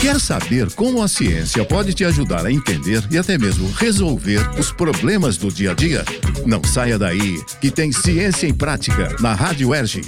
Quer saber como a ciência pode te ajudar a entender e até mesmo resolver os problemas do dia a dia? Não saia daí, que tem Ciência em Prática na Rádio Erge.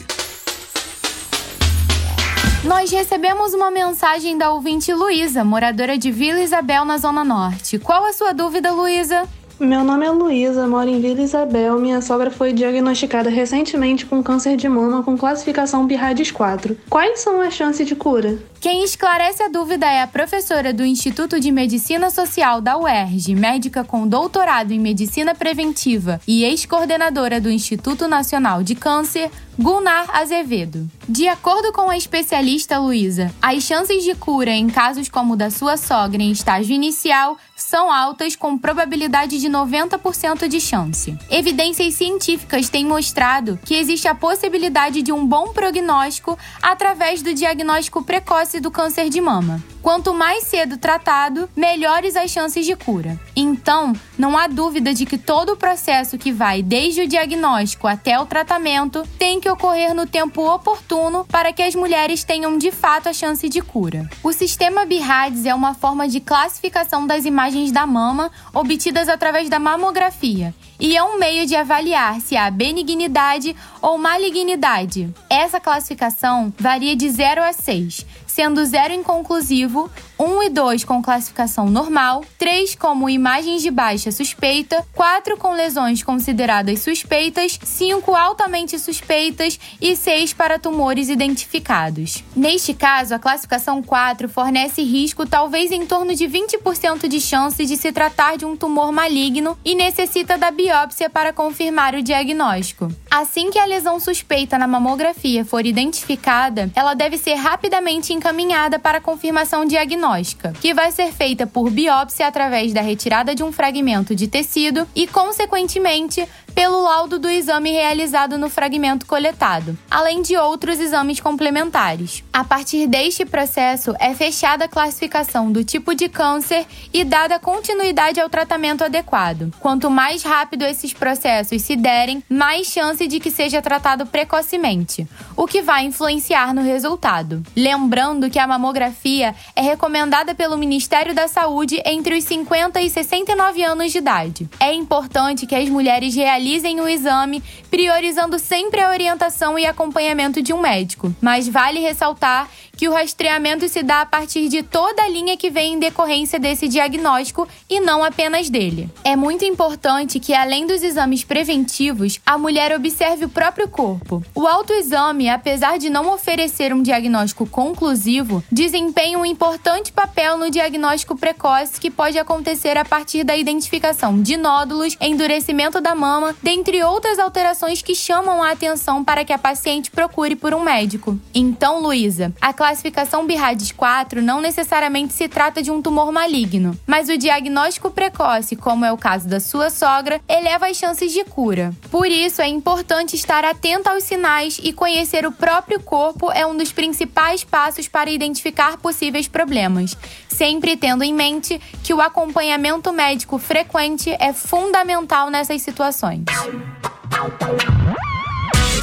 Nós recebemos uma mensagem da ouvinte Luísa, moradora de Vila Isabel, na Zona Norte. Qual a sua dúvida, Luísa? Meu nome é Luísa, moro em Vila Isabel. Minha sogra foi diagnosticada recentemente com câncer de mama com classificação BIRADS 4. Quais são as chances de cura? Quem esclarece a dúvida é a professora do Instituto de Medicina Social da UERJ, médica com doutorado em Medicina Preventiva e ex-coordenadora do Instituto Nacional de Câncer, Gunnar Azevedo. De acordo com a especialista Luísa, as chances de cura em casos como o da sua sogra em estágio inicial são altas, com probabilidade de 90% de chance. Evidências científicas têm mostrado que existe a possibilidade de um bom prognóstico através do diagnóstico precoce do câncer de mama. Quanto mais cedo tratado, melhores as chances de cura. Então, não há dúvida de que todo o processo que vai desde o diagnóstico até o tratamento tem que ocorrer no tempo oportuno para que as mulheres tenham de fato a chance de cura. O sistema BIRADS é uma forma de classificação das imagens da mama obtidas através da mamografia e é um meio de avaliar se há benignidade ou malignidade. Essa classificação varia de 0 a 6, sendo 0 inconclusivo, 1 e 2 com classificação normal, 3 como imagens de baixa suspeita, 4 com lesões consideradas suspeitas, 5 altamente suspeitas e 6 para tumores identificados. Neste caso, a classificação 4 fornece risco talvez em torno de 20% de chance de se tratar de um tumor maligno e necessita da biópsia para confirmar o diagnóstico. Assim que a lesão suspeita na mamografia for identificada, ela deve ser rapidamente encaminhada para confirmação diagnóstica, que vai ser feita por biópsia através da retirada de um fragmento de tecido e, consequentemente, pelo laudo do exame realizado no fragmento coletado, além de outros exames complementares. A partir deste processo, é fechada a classificação do tipo de câncer e dada continuidade ao tratamento adequado. Quanto mais rápido esses processos se derem, mais chance de que seja tratado precocemente, o que vai influenciar no resultado. Lembrando que a mamografia é recomendada pelo Ministério da Saúde entre os 50 e 69 anos de idade. É importante que as mulheres realizem realizem o exame, priorizando sempre a orientação e acompanhamento de um médico. Mas vale ressaltar que o rastreamento se dá a partir de toda a linha que vem em decorrência desse diagnóstico e não apenas dele. É muito importante que, além dos exames preventivos, a mulher observe o próprio corpo. O autoexame, apesar de não oferecer um diagnóstico conclusivo, desempenha um importante papel no diagnóstico precoce que pode acontecer a partir da identificação de nódulos, endurecimento da mama, dentre outras alterações que chamam a atenção para que a paciente procure por um médico. Então, Luísa, a classificação BIRADS 4 não necessariamente se trata de um tumor maligno, mas o diagnóstico precoce, como é o caso da sua sogra, eleva as chances de cura. Por isso, é importante estar atento aos sinais e conhecer o próprio corpo é um dos principais passos para identificar possíveis problemas, sempre tendo em mente que o acompanhamento médico frequente é fundamental nessas situações.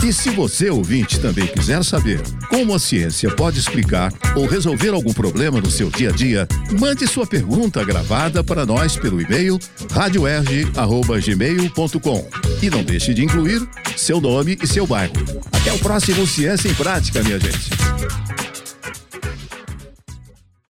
E se você, ouvinte, também quiser saber como a ciência pode explicar ou resolver algum problema no seu dia a dia, mande sua pergunta gravada para nós pelo e-mail radioerge.gmail.com e não deixe de incluir seu nome e seu bairro. Até o próximo Ciência em Prática, minha gente.